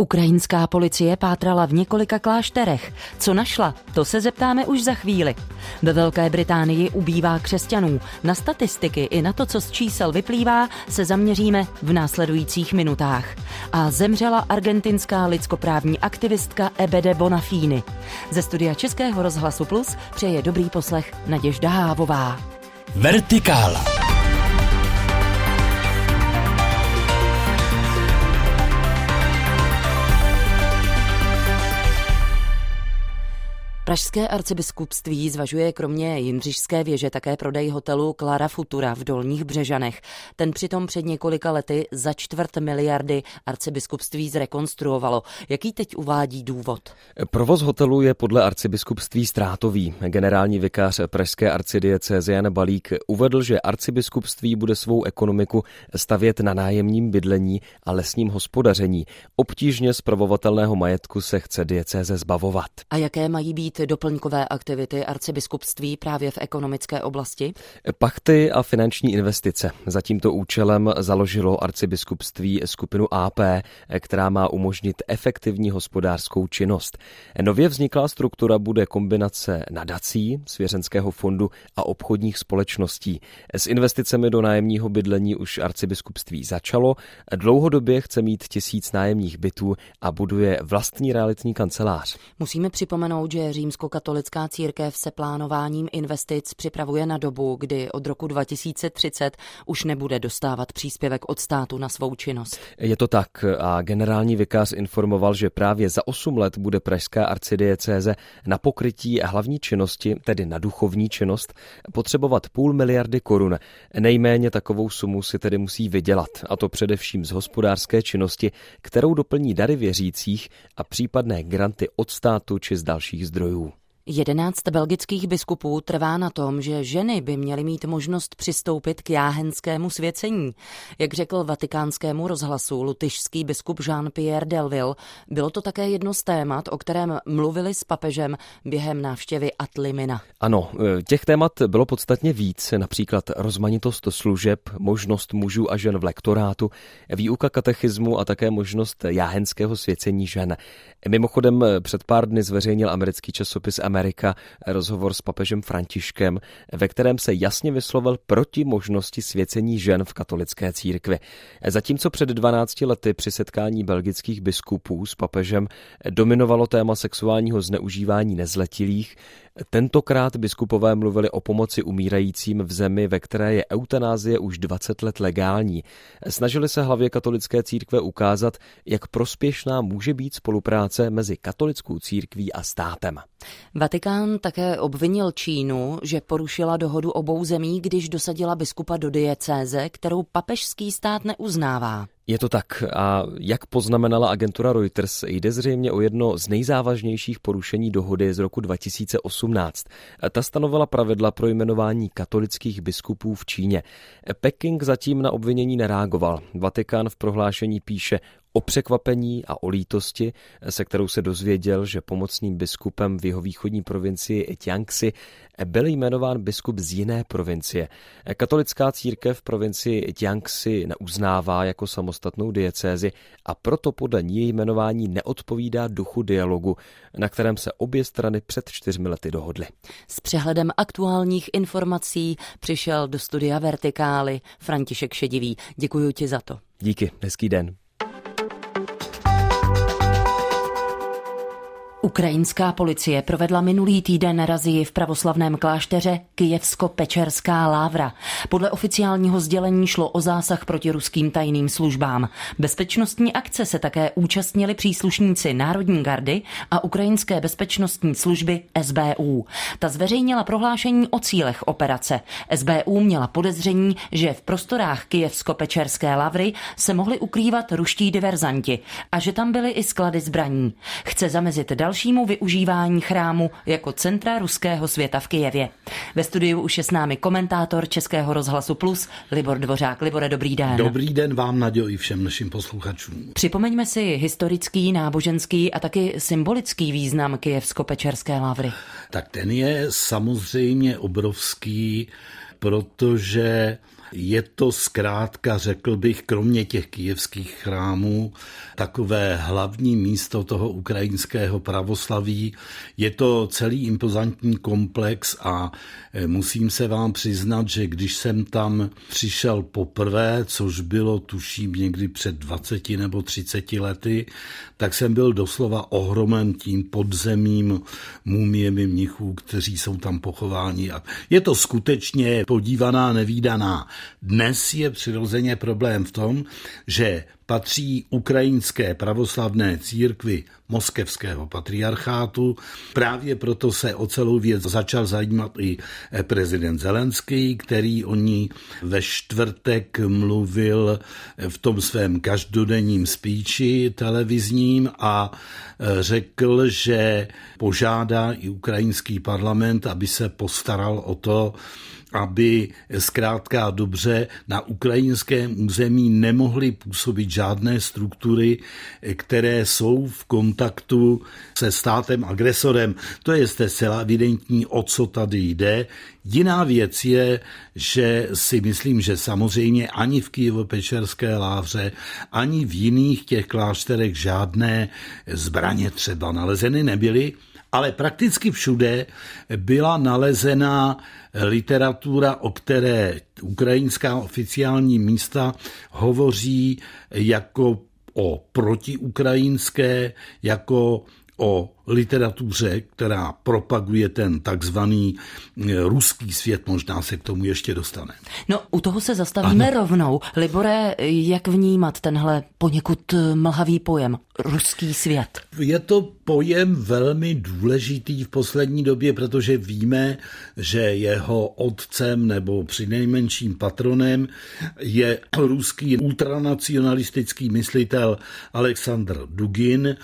Ukrajinská policie pátrala v několika klášterech. Co našla, to se zeptáme už za chvíli. Ve Velké Británii ubývá křesťanů. Na statistiky i na to, co z čísel vyplývá, se zaměříme v následujících minutách. A zemřela argentinská lidskoprávní aktivistka Ebede Bonafini. Ze studia Českého rozhlasu Plus přeje dobrý poslech Naděžda Hávová. Vertikála. Pražské arcibiskupství zvažuje kromě Jindřišské věže také prodej hotelu Clara Futura v Dolních Břežanech. Ten přitom před několika lety za čtvrt miliardy arcibiskupství zrekonstruovalo. Jaký teď uvádí důvod? Provoz hotelu je podle arcibiskupství ztrátový. Generální vikář Pražské arcidiecéze Jan Balík uvedl, že arcibiskupství bude svou ekonomiku stavět na nájemním bydlení a lesním hospodaření. Obtížně zpravovatelného majetku se chce diecéze zbavovat. A jaké mají být doplňkové aktivity arcibiskupství právě v ekonomické oblasti? Pachty a finanční investice. Za tímto účelem založilo arcibiskupství skupinu AP, která má umožnit efektivní hospodářskou činnost. Nově vzniklá struktura bude kombinace nadací, svěřenského fondu a obchodních společností. S investicemi do nájemního bydlení už arcibiskupství začalo. Dlouhodobě chce mít tisíc nájemních bytů a buduje vlastní realitní kancelář. Musíme připomenout, že římskokatolická církev se plánováním investic připravuje na dobu, kdy od roku 2030 už nebude dostávat příspěvek od státu na svou činnost. Je to tak a generální vikář informoval, že právě za 8 let bude pražská arcidiecéze na pokrytí hlavní činnosti, tedy na duchovní činnost, potřebovat půl miliardy korun. Nejméně takovou sumu si tedy musí vydělat, a to především z hospodářské činnosti, kterou doplní dary věřících a případné granty od státu či z dalších zdrojů. Jedenáct belgických biskupů trvá na tom, že ženy by měly mít možnost přistoupit k jáhenskému svěcení. Jak řekl vatikánskému rozhlasu lutyšský biskup Jean-Pierre Delville, bylo to také jedno z témat, o kterém mluvili s papežem během návštěvy Atlimina. Ano, e, těch témat bylo podstatně víc, například rozmanitost služeb, možnost mužů a žen v lektorátu, výuka katechismu a také možnost jáhenského svěcení žen. Mimochodem před pár dny zveřejnil americký časopis Amerika rozhovor s papežem Františkem, ve kterém se jasně vyslovil proti možnosti svěcení žen v katolické církvi. Zatímco před 12 lety při setkání belgických biskupů s papežem dominovalo téma sexuálního zneužívání nezletilých, Tentokrát biskupové mluvili o pomoci umírajícím v zemi, ve které je eutanázie už 20 let legální. Snažili se hlavě katolické církve ukázat, jak prospěšná může být spolupráce mezi katolickou církví a státem. Vatikán také obvinil Čínu, že porušila dohodu obou zemí, když dosadila biskupa do diecéze, kterou papežský stát neuznává. Je to tak a jak poznamenala agentura Reuters, jde zřejmě o jedno z nejzávažnějších porušení dohody z roku 2018. Ta stanovila pravidla pro jmenování katolických biskupů v Číně. Peking zatím na obvinění nereagoval. Vatikán v prohlášení píše, o překvapení a o lítosti, se kterou se dozvěděl, že pomocným biskupem v jeho východní provincii Jiangxi byl jmenován biskup z jiné provincie. Katolická církev v provincii Jiangxi neuznává jako samostatnou diecézi a proto podle ní jmenování neodpovídá duchu dialogu, na kterém se obě strany před čtyřmi lety dohodly. S přehledem aktuálních informací přišel do studia Vertikály František Šedivý. Děkuji ti za to. Díky, hezký den. Ukrajinská policie provedla minulý týden razii v pravoslavném klášteře Kijevsko-Pečerská lávra. Podle oficiálního sdělení šlo o zásah proti ruským tajným službám. Bezpečnostní akce se také účastnili příslušníci Národní gardy a Ukrajinské bezpečnostní služby SBU. Ta zveřejnila prohlášení o cílech operace. SBU měla podezření, že v prostorách Kijevsko-Pečerské lavry se mohli ukrývat ruští diverzanti a že tam byly i sklady zbraní. Chce zamezit další dalšímu využívání chrámu jako centra ruského světa v Kijevě. Ve studiu už je s námi komentátor Českého rozhlasu Plus Libor Dvořák. Libore, dobrý den. Dobrý den vám, Nadějo, i všem našim posluchačům. Připomeňme si historický, náboženský a taky symbolický význam Kijevsko-Pečerské lavry. Tak ten je samozřejmě obrovský, protože Je to zkrátka, řekl bych, kromě těch kijevských chrámů, takové hlavní místo toho ukrajinského pravoslaví. Je to celý impozantní komplex a e, musím se vám přiznat, že když jsem tam přišel poprvé, což bylo tuším někdy před 20 nebo 30 lety, tak jsem byl doslova ohromen tím podzemím mumiemi mnichů, kteří jsou tam pochováni. A je to skutečně podívaná, nevýdaná. Dnes je přirozeně problém v tom, že patří ukrajinské pravoslavné církvi moskevského patriarchátu. Právě proto se o celou věc začal zajímat i prezident Zelenský, který o ní ve čtvrtek mluvil v tom svém každodenním spíči televizním a řekl, že požádá i ukrajinský parlament, aby se postaral o to, aby zkrátka dobře na ukrajinském území nemohly působit žádné struktury, které jsou v kontaktu se státem agresorem. To je zcela evidentní, o co tady jde. Jiná věc je, že si myslím, že samozřejmě ani v Kijevo-Pečerské lávře, ani v jiných těch klášterech žádné zbraně třeba nalezeny nebyly, ale prakticky všude byla nalezena literatura, o které ukrajinská oficiální místa hovoří jako o protiukrajinské, jako o literatuře, která propaguje ten takzvaný eh, ruský svět, možná se k tomu ještě dostane. No, u toho se zastavíme ano. rovnou. Libore, jak vnímat tenhle poněkud eh, mlhavý pojem, ruský svět? Je to pojem velmi důležitý v poslední době, protože víme, že jeho otcem nebo přinejmenším patronem je ruský ultranacionalistický myslitel Aleksandr Dugin.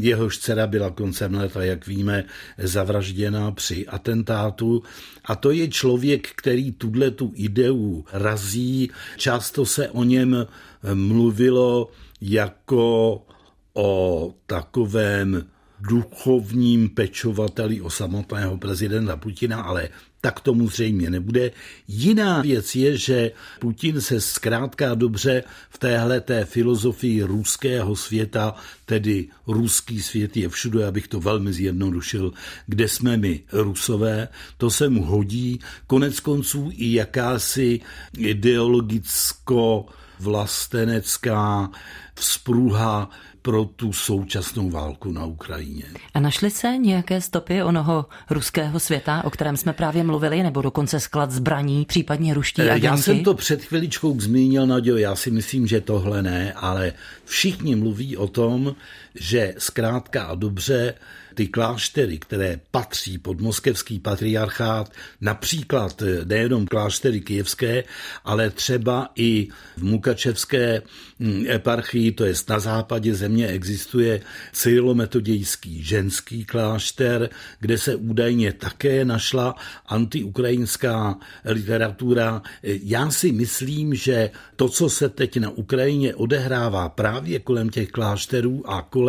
Jehož dcera byla konce koncem let a jak víme, zavražděna při atentátu. A to je člověk, který tuhle tu ideu razí. Často se o něm mluvilo jako o takovém duchovním pečovateli o samotného prezidenta Putina, ale tak tomu zřejmě nebude. Jiná věc je, že Putin se zkrátka dobře v téhle té filozofii ruského světa, tedy ruský svět je všude, abych to velmi zjednodušil, kde jsme my rusové, to se mu hodí. Konec konců i jakási ideologicko vlastenecká vzpruha pro tu současnou válku na Ukrajině. A našly se nějaké stopy onoho ruského světa, o kterém jsme právě mluvili, nebo dokonce sklad zbraní, případně ruští eh, agenti? Já jsem to před chviličkou zmínil, Nadějo, já si myslím, že tohle ne, ale všichni mluví o tom, že zkrátka a dobře ty kláštery, které patří pod moskevský patriarchát, například nejenom kláštery kijevské, ale třeba i v Mukačevské hm, eparchii, to je na západě země, existuje cyrilometodějský ženský klášter, kde se údajně také našla antiukrajinská literatura. Já si myslím, že to, co se teď na Ukrajině odehrává právě kolem těch klášterů a kolem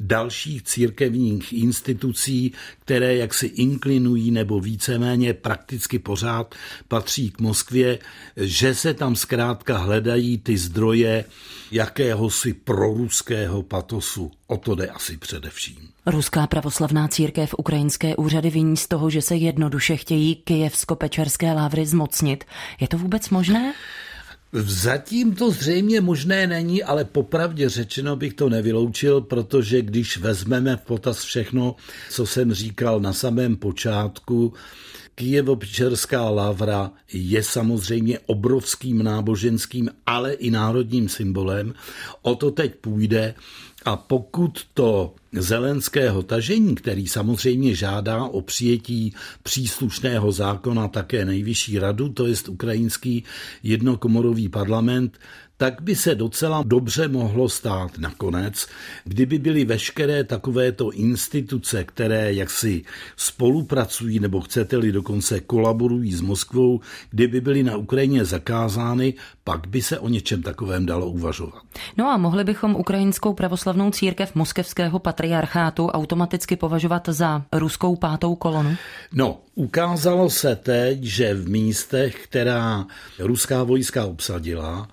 dalších církevních institucí, které jaksi inklinují nebo víceméně prakticky pořád patří k Moskvě, že se tam zkrátka hledají ty zdroje jakéhosi proruského patosu. O to jde asi především. Ruská pravoslavná církev ukrajinské úřady viní z toho, že se jednoduše chtějí kijevsko-pečerské lávry zmocnit. Je to vůbec možné? Zatím to zřejmě možné není, ale popravdě řečeno bych to nevyloučil, protože když vezmeme v potaz všechno, co jsem říkal na samém počátku, Kijevo-Pečerská lavra je samozřejmě obrovským náboženským, ale i národním symbolem. O to teď půjde a pokud to Zelenského tažení, který samozřejmě žádá o přijetí příslušného zákona také nejvyšší radu, to je ukrajinský jednokomorový parlament, tak by se docela dobře mohlo stát nakonec, kdyby byly veškeré takovéto instituce, které jaksi spolupracují nebo chcete-li dokonce kolaborují s Moskvou, kdyby byly na Ukrajině zakázány, pak by se o něčem takovém dalo uvažovat. No a mohli bychom ukrajinskou pravoslavnou církev moskevského patriarchátu automaticky považovat za ruskou pátou kolonu? No, ukázalo se teď, že v místech, která ruská vojska obsadila,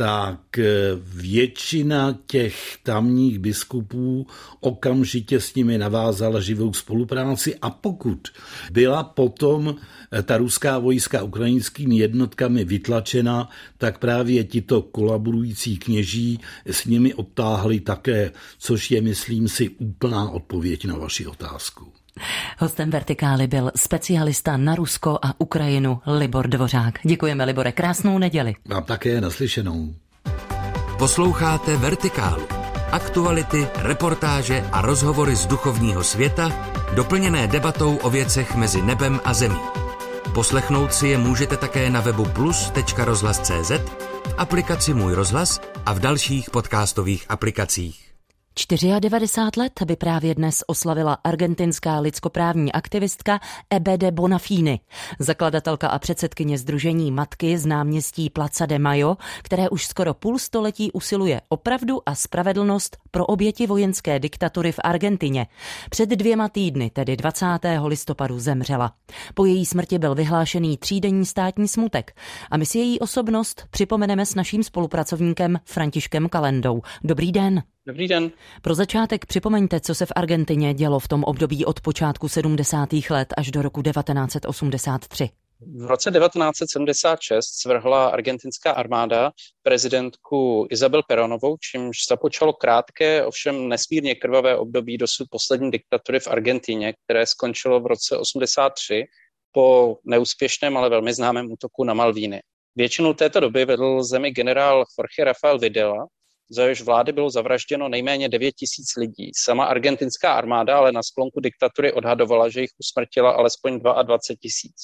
tak eh, většina těch tamních biskupů okamžitě s nimi navázala živou spolupráci a pokud byla potom eh, ta ruská vojska ukrajinskými jednotkami vytlačena, tak právě tito kolaborující kněží s nimi odtáhli také, což je, myslím si, úplná odpověď na vaši otázku. Hostem Vertikály byl specialista na Rusko a Ukrajinu Libor Dvořák. Děkujeme, Libore, krásnou neděli. Vám také naslyšenou. Posloucháte Vertikálu. Aktuality, reportáže a rozhovory z duchovního světa, doplněné debatou o věcech mezi nebem a zemí. Poslechnout si je můžete také na webu plus.rozhlas.cz, v aplikaci Můj rozhlas a v dalších podcastových aplikacích. 94 let by právě dnes oslavila argentinská lidskoprávní aktivistka Ebede Bonafini, zakladatelka a předsedkyně Združení Matky z náměstí Plaza de Mayo, které už skoro půl století usiluje o pravdu a spravedlnost pro oběti vojenské diktatury v Argentině. Před dvěma týdny, tedy 20. listopadu, zemřela. Po její smrti byl vyhlášený třídenní státní smutek a my si její osobnost připomeneme s naším spolupracovníkem Františkem Kalendou. Dobrý den. Dobrý den. Pro začátek připomeňte, co se v Argentině dělo v tom období od počátku 70. let až do roku 1983. V roce 1976 svrhla argentinská armáda prezidentku Isabel Peronovou, čímž započalo krátké, ovšem nesmírně krvavé období dosud poslední diktatury v Argentině, které skončilo v roce 83 po neúspěšném, ale velmi známém útoku na Malvíny. Většinu této doby vedl zemi generál Jorge Rafael Videla, za jehož vlády bylo zavražděno nejméně 9 tisíc lidí. Sama argentinská armáda ale na sklonku diktatury odhadovala, že jich usmrtila alespoň 22 tisíc.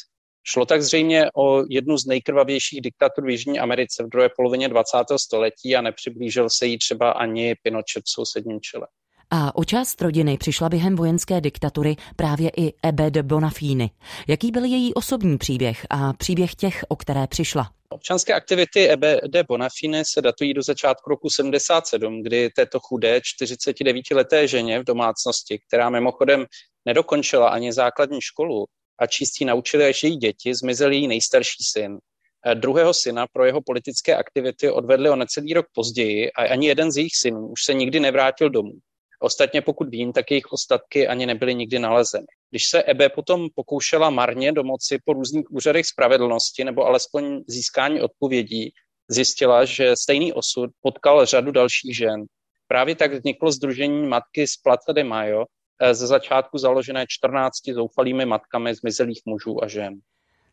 Šlo tak zřejmě o jednu z nejkrvavějších diktatur v Jižní Americe v druhé polovině 20. století a nepřiblížil se jí třeba ani Pinochet v sousedním čele. A o část rodiny přišla během vojenské diktatury právě i Ebe de Bonafini. Jaký byl její osobní příběh a příběh těch, o které přišla? Občanské aktivity Ebe de Bonafine se datují do začátku roku 77, kdy této chudé 49-leté ženě v domácnosti, která mimochodem nedokončila ani základní školu a číst naučili až její děti, zmizel její nejstarší syn. Eh, druhého syna pro jeho politické aktivity odvedli o necelý rok později a ani jeden z jejich synů už se nikdy nevrátil domů. Ostatně pokud vím, tak jejich ostatky ani nebyly nikdy nalezeny. Když se Ebe potom pokoušela marně domoci po různých úřadech spravedlnosti nebo alespoň získání odpovědí, zjistila, že stejný osud potkal řadu dalších žen. Právě tak vzniklo Združení matky z Plata de Mayo, eh, ze začátku založené 14 zoufalými matkami zmizelých mužů a žen.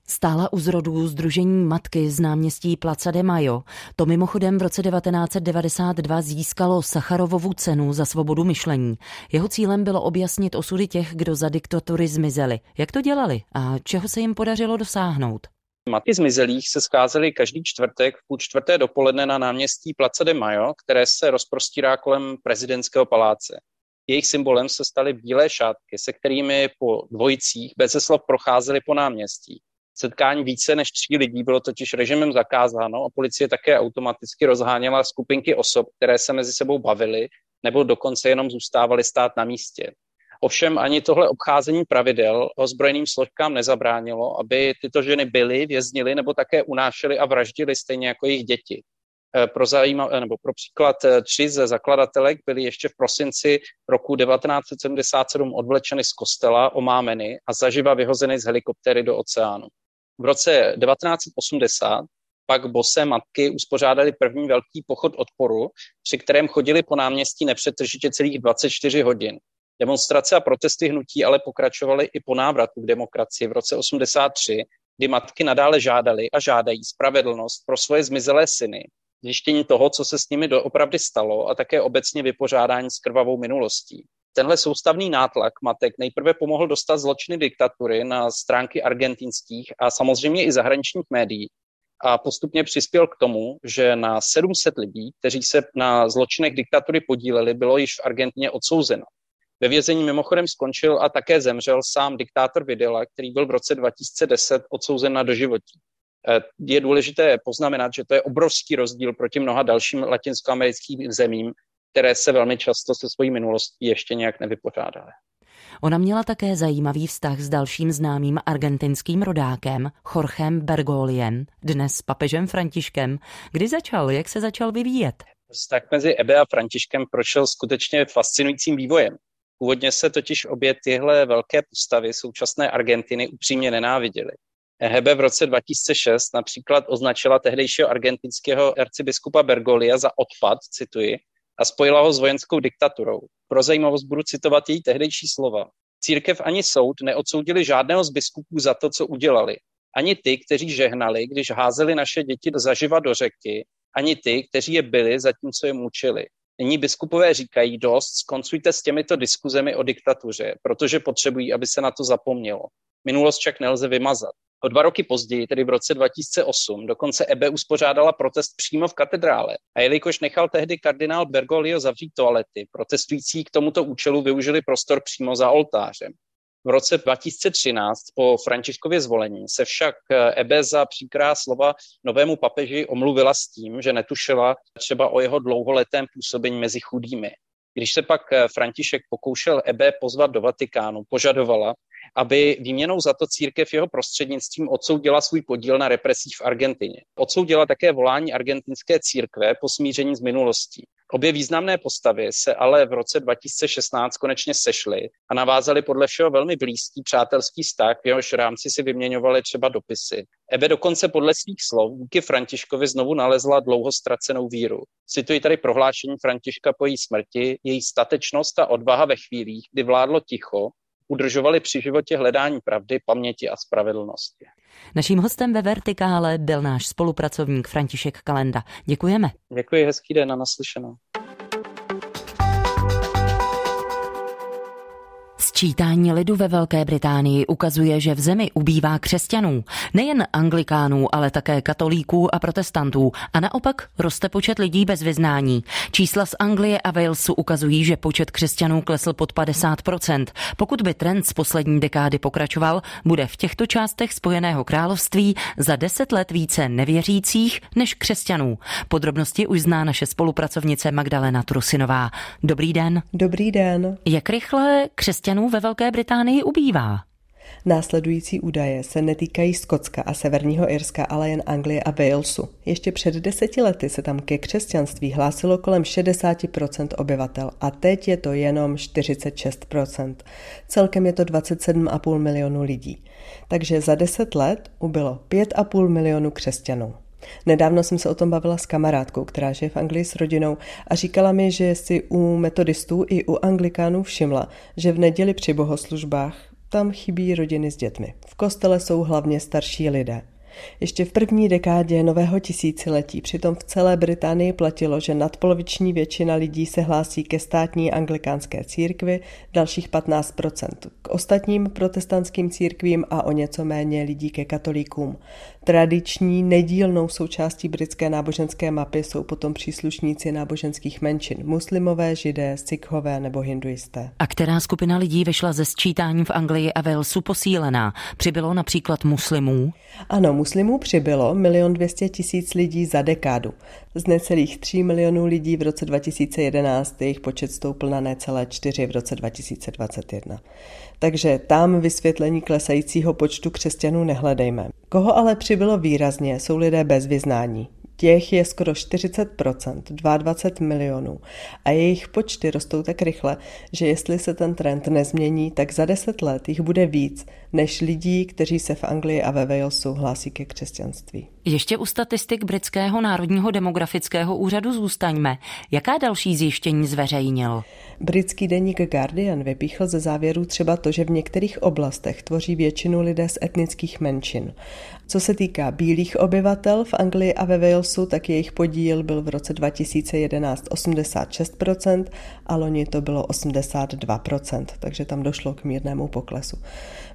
Stála u zrodů Združení matky z náměstí Placa de Mayo. To mimochodem v roce 1992 získalo Sacharovovu cenu za svobodu myšlení. Jeho cílem bylo objasnit osudy těch, kdo za diktatury zmizeli. Jak to dělali a čeho se jim podařilo dosáhnout? Matky zmizelých se scházely každý čtvrtek v půl čtvrté dopoledne na náměstí Placa de Mayo, které se rozprostírá kolem prezidentského paláce. Jejich symbolem se staly bílé šátky, se kterými po dvojicích bez slov procházely po náměstí. Setkání více než tří lidí bylo totiž režimem zakázáno a policie také automaticky rozháněla skupinky osob, které se mezi sebou bavily nebo dokonce jenom zůstávali stát na místě. Ovšem ani tohle obcházení pravidel ozbrojeným složkám nezabránilo, aby tyto ženy byly, věznily nebo také unášely a vraždily stejně jako jejich děti. E, pro, zajímav, e, nebo pro příklad e, tři ze zakladatelek byly ještě v prosinci roku 1977 odvlečeny z kostela, omámeny a zaživa vyhozeny z helikoptéry do oceánu. V roce 1980 pak bose matky uspořádali první velký pochod odporu, při kterém chodili po náměstí nepřetržitě celých 24 hodin. Demonstrace a protesty hnutí ale pokračovaly i po návratu k demokracii v roce 83, kdy matky nadále žádali a žádají spravedlnost pro svoje zmizelé syny, zjištění toho, co se s nimi doopravdy stalo a také obecně vypořádání s krvavou minulostí. Tenhle soustavný nátlak matek nejprve pomohl dostat zločiny diktatury na stránky argentinských a samozřejmě i zahraničních médií, a postupně přispěl k tomu, že na 700 lidí, kteří se na zločinech diktatury podíleli, bylo již v Argentině odsouzeno. Ve vězení mimochodem skončil a také zemřel sám diktátor Videla, který byl v roce 2010 odsouzen na doživotí. Eh, je důležité poznamenat, že to je obrovský rozdíl proti mnoha dalším latinskoamerickým zemím, které se velmi často se svojí minulostí ještě nějak nevypořádaly. Ona měla také zajímavý vztah s dalším známým argentinským rodákem, Jorgem Bergoliem, dnes papežem Františkem. Kdy začal, jak se začal vyvíjet? Vztah mezi Ebe a Františkem prošel skutečně fascinujícím vývojem. Původně se totiž obě tyhle velké postavy současné Argentiny upřímně nenáviděly. Hebe v roce 2006 například označila tehdejšího argentinského arcibiskupa Bergolia za odpad, cituji, a spojila ho s vojenskou diktaturou. Pro zajímavost budu citovat její tehdejší slova. Církev ani soud neodsoudili žádného z biskupů za to, co udělali. Ani ty, kteří žehnali, když házeli naše děti zaživa do řeky, ani ty, kteří je byli, zatímco je mučili. Nyní biskupové říkají dost, skoncujte s těmito diskuzemi o diktatuře, protože potřebují, aby se na to zapomnělo. Minulost však nelze vymazat. O dva roky později, tedy v roce 2008, dokonce Ebe uspořádala protest přímo v katedrále. A jelikož nechal tehdy kardinál Bergoglio zavřít toalety, protestující k tomuto účelu využili prostor přímo za oltářem. V roce 2013 po Františkově zvolení se však Ebe za příkrá slova novému papeži omluvila s tím, že netušila třeba o jeho dlouholetém působení mezi chudými. Když se pak František pokoušel Ebe pozvat do Vatikánu, požadovala, aby výměnou za to církev jeho prostřednictvím odsoudila svůj podíl na represích v Argentině. Odsoudila také volání argentinské církve po smíření s minulostí. Obě významné postavy se ale v roce 2016 konečně sešly a navázali podle všeho velmi blízký přátelský vztah, v jehož rámci si vyměňovali třeba dopisy. Ebe dokonce podle svých slov díky Františkovi znovu nalezla dlouho ztracenou víru. Cituji tady prohlášení Františka po její smrti, její statečnost a odvaha ve chvílích, kdy vládlo ticho, udržovali při životě hledání pravdy, paměti a spravedlnosti. Naším hostem ve Vertikále byl náš spolupracovník František Kalenda. Děkujeme. Děkuji, hezký den a naslyšenou. Sčítání lidu ve Velké Británii ukazuje, že v zemi ubývá křesťanů. Nejen anglikánů, ale také katolíků a protestantů. A naopak roste počet lidí bez vyznání. Čísla z Anglie a Walesu ukazují, že počet křesťanů klesl pod 50%. Pokud by trend z poslední dekády pokračoval, bude v těchto částech Spojeného království za deset let více nevěřících než křesťanů. Podrobnosti už zná naše spolupracovnice Magdalena Trusinová. Dobrý den. Dobrý den. Jak rychle křesťanů ve Velké Británii ubývá. Následující údaje se netýkají Skotska a Severního Irska, ale jen Anglie a Walesu. Ještě před deseti lety se tam ke křesťanství hlásilo kolem 60% obyvatel a teď je to jenom 46%. Celkem je to 27,5 milionu lidí. Takže za deset let ubylo 5,5 milionu křesťanů. Nedávno jsem se o tom bavila s kamarádkou, která žije v Anglii s rodinou a říkala mi, že si u metodistů i u anglikánů všimla, že v neděli při bohoslužbách tam chybí rodiny s dětmi. V kostele jsou hlavně starší lidé. Ještě v první dekádě nového tisíciletí přitom v celé Británii platilo, že nadpoloviční většina lidí se hlásí ke státní anglikánské církvi, dalších 15% k ostatním protestantským církvím a o něco méně lidí ke katolíkům. Tradiční nedílnou součástí britské náboženské mapy jsou potom příslušníci náboženských menšin, muslimové, židé, sikhové nebo hinduisté. A která skupina lidí vyšla ze sčítání v Anglii a Walesu posílená? Přibylo například muslimů? Ano, muslimů přibylo milion dvěstě tisíc lidí za dekádu. Z necelých 3 milionů lidí v roce 2011 jejich počet stoupl na necelé 4 v roce 2021. Takže tam vysvětlení klesajícího počtu křesťanů nehledejme. Koho ale přibylo výrazně, jsou lidé bez vyznání. Těch je skoro 40%, 22 milionů a jejich počty rostou tak rychle, že jestli se ten trend nezmění, tak za 10 let jich bude víc než lidí, kteří se v Anglii a ve Walesu hlásí ke křesťanství. Ještě u statistik Britského národního demografického úřadu zůstaňme. Jaká další zjištění zveřejnil? Britský deník Guardian vypíchl ze závěru třeba to, že v některých oblastech tvoří většinu lidé z etnických menšin. Co se týká bílých obyvatel v Anglii a ve Walesu, Walesu, tak jejich podíl byl v roce 2011 86% a loni to bylo 82%, takže tam došlo k mírnému poklesu.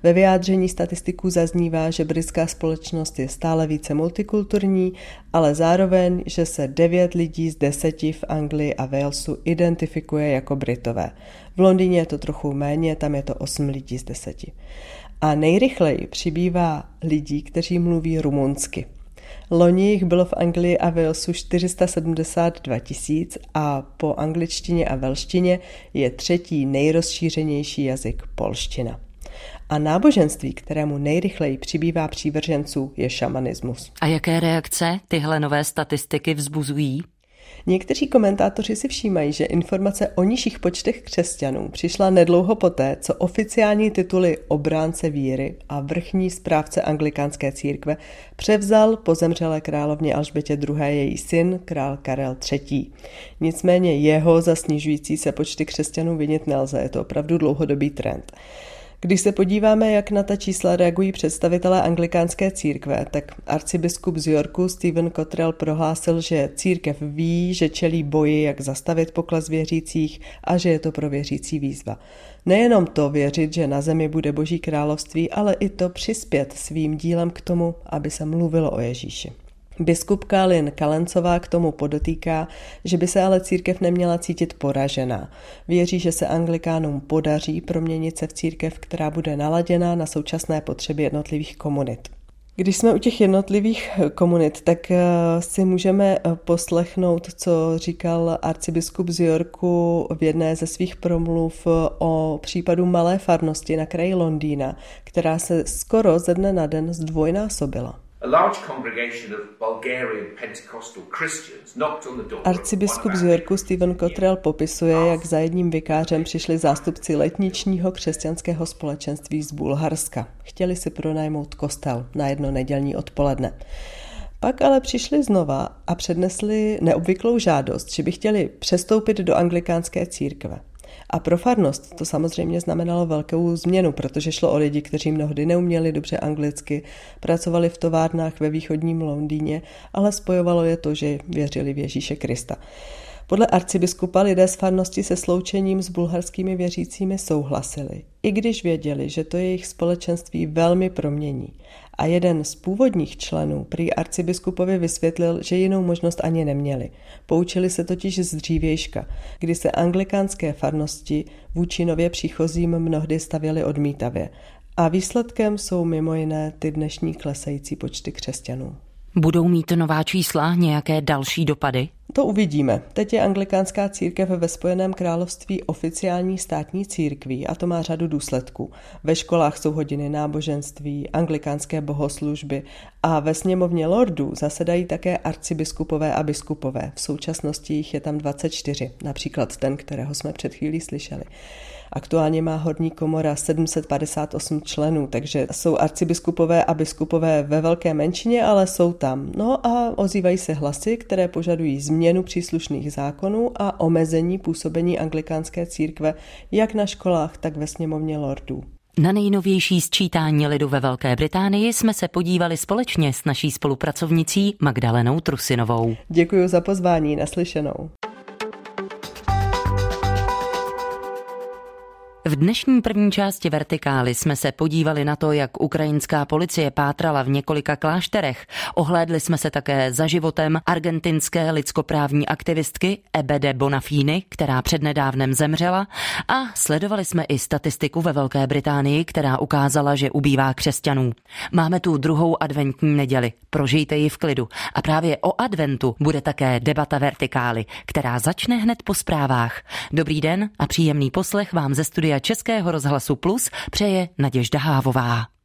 Ve vyjádření statistiků zaznívá, že britská společnost je stále více multikulturní, ale zároveň, že se 9 lidí z 10 v Anglii a Walesu identifikuje jako Britové. V Londýně je to trochu méně, tam je to 8 lidí z 10. A nejrychleji přibývá lidí, kteří mluví rumunsky. Loni jich bylo v Anglii a Walesu 472 tisíc a po angličtině a velštině je třetí nejrozšířenější jazyk polština. A náboženství, kterému nejrychleji přibývá přívrženců, je šamanismus. A jaké reakce tyhle nové statistiky vzbuzují? Někteří komentátoři si všímají, že informace o nižších počtech křesťanů přišla nedlouho poté, co oficiální tituly obránce víry a vrchní správce anglikánské církve převzal po zemřelé královně Alžbětě II. její syn, král Karel III. Nicméně jeho za snižující se počty křesťanů vinit nelze, je to opravdu dlouhodobý trend. Když se podíváme, jak na ta čísla reagují představitelé anglikánské církve, tak arcibiskup z Yorku Stephen Cottrell prohlásil, že církev ví, že čelí boji, jak zastavit pokles věřících a že je to pro věřící výzva. Nejenom to věřit, že na zemi bude boží království, ale i to přispět svým dílem k tomu, aby se mluvilo o Ježíši. Biskupka Lin Kalencová k tomu podotýká, že by se ale církev neměla cítit poražená. Věří, že se anglikánům podaří proměnit se v církev, která bude naladěná na současné potřeby jednotlivých komunit. Když jsme u těch jednotlivých komunit, tak eh, si můžeme eh, poslechnout, co říkal arcibiskup z Yorku v jedné ze svých promluv eh, o případu malé farnosti na kraji Londýna, která se skoro ze dne na den zdvojnásobila. Arcibiskup z Yorku Stephen Cottrell popisuje, jak za jedním vikářem přišli zástupci letničního křesťanského společenství z Bulharska. Chtěli si pronajmout kostel na jedno nedělní odpoledne. Pak ale přišli znova a přednesli neobvyklou žádost, že by chtěli přestoupit do anglikánské církve. A pro farnost to samozřejmě znamenalo velkou změnu, protože šlo o lidi, kteří mnohdy neuměli dobře anglicky, pracovali v továrnách ve východním Londýně, ale spojovalo je to, že věřili v Ježíše Krista. Podle arcibiskupa lidé z farnosti se sloučením s bulharskými věřícími souhlasili, i když věděli, že to jejich společenství velmi promění. A jeden z původních členů prý arcibiskupovi vysvětlil, že jinou možnost ani neměli. Poučili se totiž z dřívějška, kdy se anglikánské farnosti vůči nově příchozím mnohdy stavěly odmítavě. A výsledkem jsou mimo jiné ty dnešní klesající počty křesťanů. Budou mít nová čísla nějaké další dopady? To uvidíme. Teď je anglikánská církev ve Spojeném království oficiální státní církví a to má řadu důsledků. Ve školách jsou hodiny náboženství, anglikánské bohoslužby a ve sněmovně lordů zasedají také arcibiskupové a biskupové. V současnosti jich je tam 24, například ten, kterého jsme před chvílí slyšeli. Aktuálně má horní komora 758 členů, takže jsou arcibiskupové a biskupové ve velké menšině, ale jsou tam. No a ozývají se hlasy, které požadují změnu příslušných zákonů a omezení působení anglikánské církve jak na školách, tak ve sněmovně lordů. Na nejnovější sčítání lidu ve Velké Británii jsme se podívali společně s naší spolupracovnicí Magdalenou Trusinovou. Děkuji za pozvání, naslyšenou. V dnešní první části Vertikály jsme se podívali na to, jak ukrajinská policie pátrala v několika klášterech. Ohlédli jsme se také za životem argentinské lidskoprávní aktivistky Ebede Bonafíny, která přednedávnem zemřela a sledovali jsme i statistiku ve Velké Británii, která ukázala, že ubývá křesťanů. Máme tu druhou adventní neděli. Prožijte ji v klidu. A právě o adventu bude také debata Vertikály, která začne hned po zprávách. Dobrý den a příjemný poslech vám ze studia Českého rozhlasu Plus přeje Naděžda Hávová.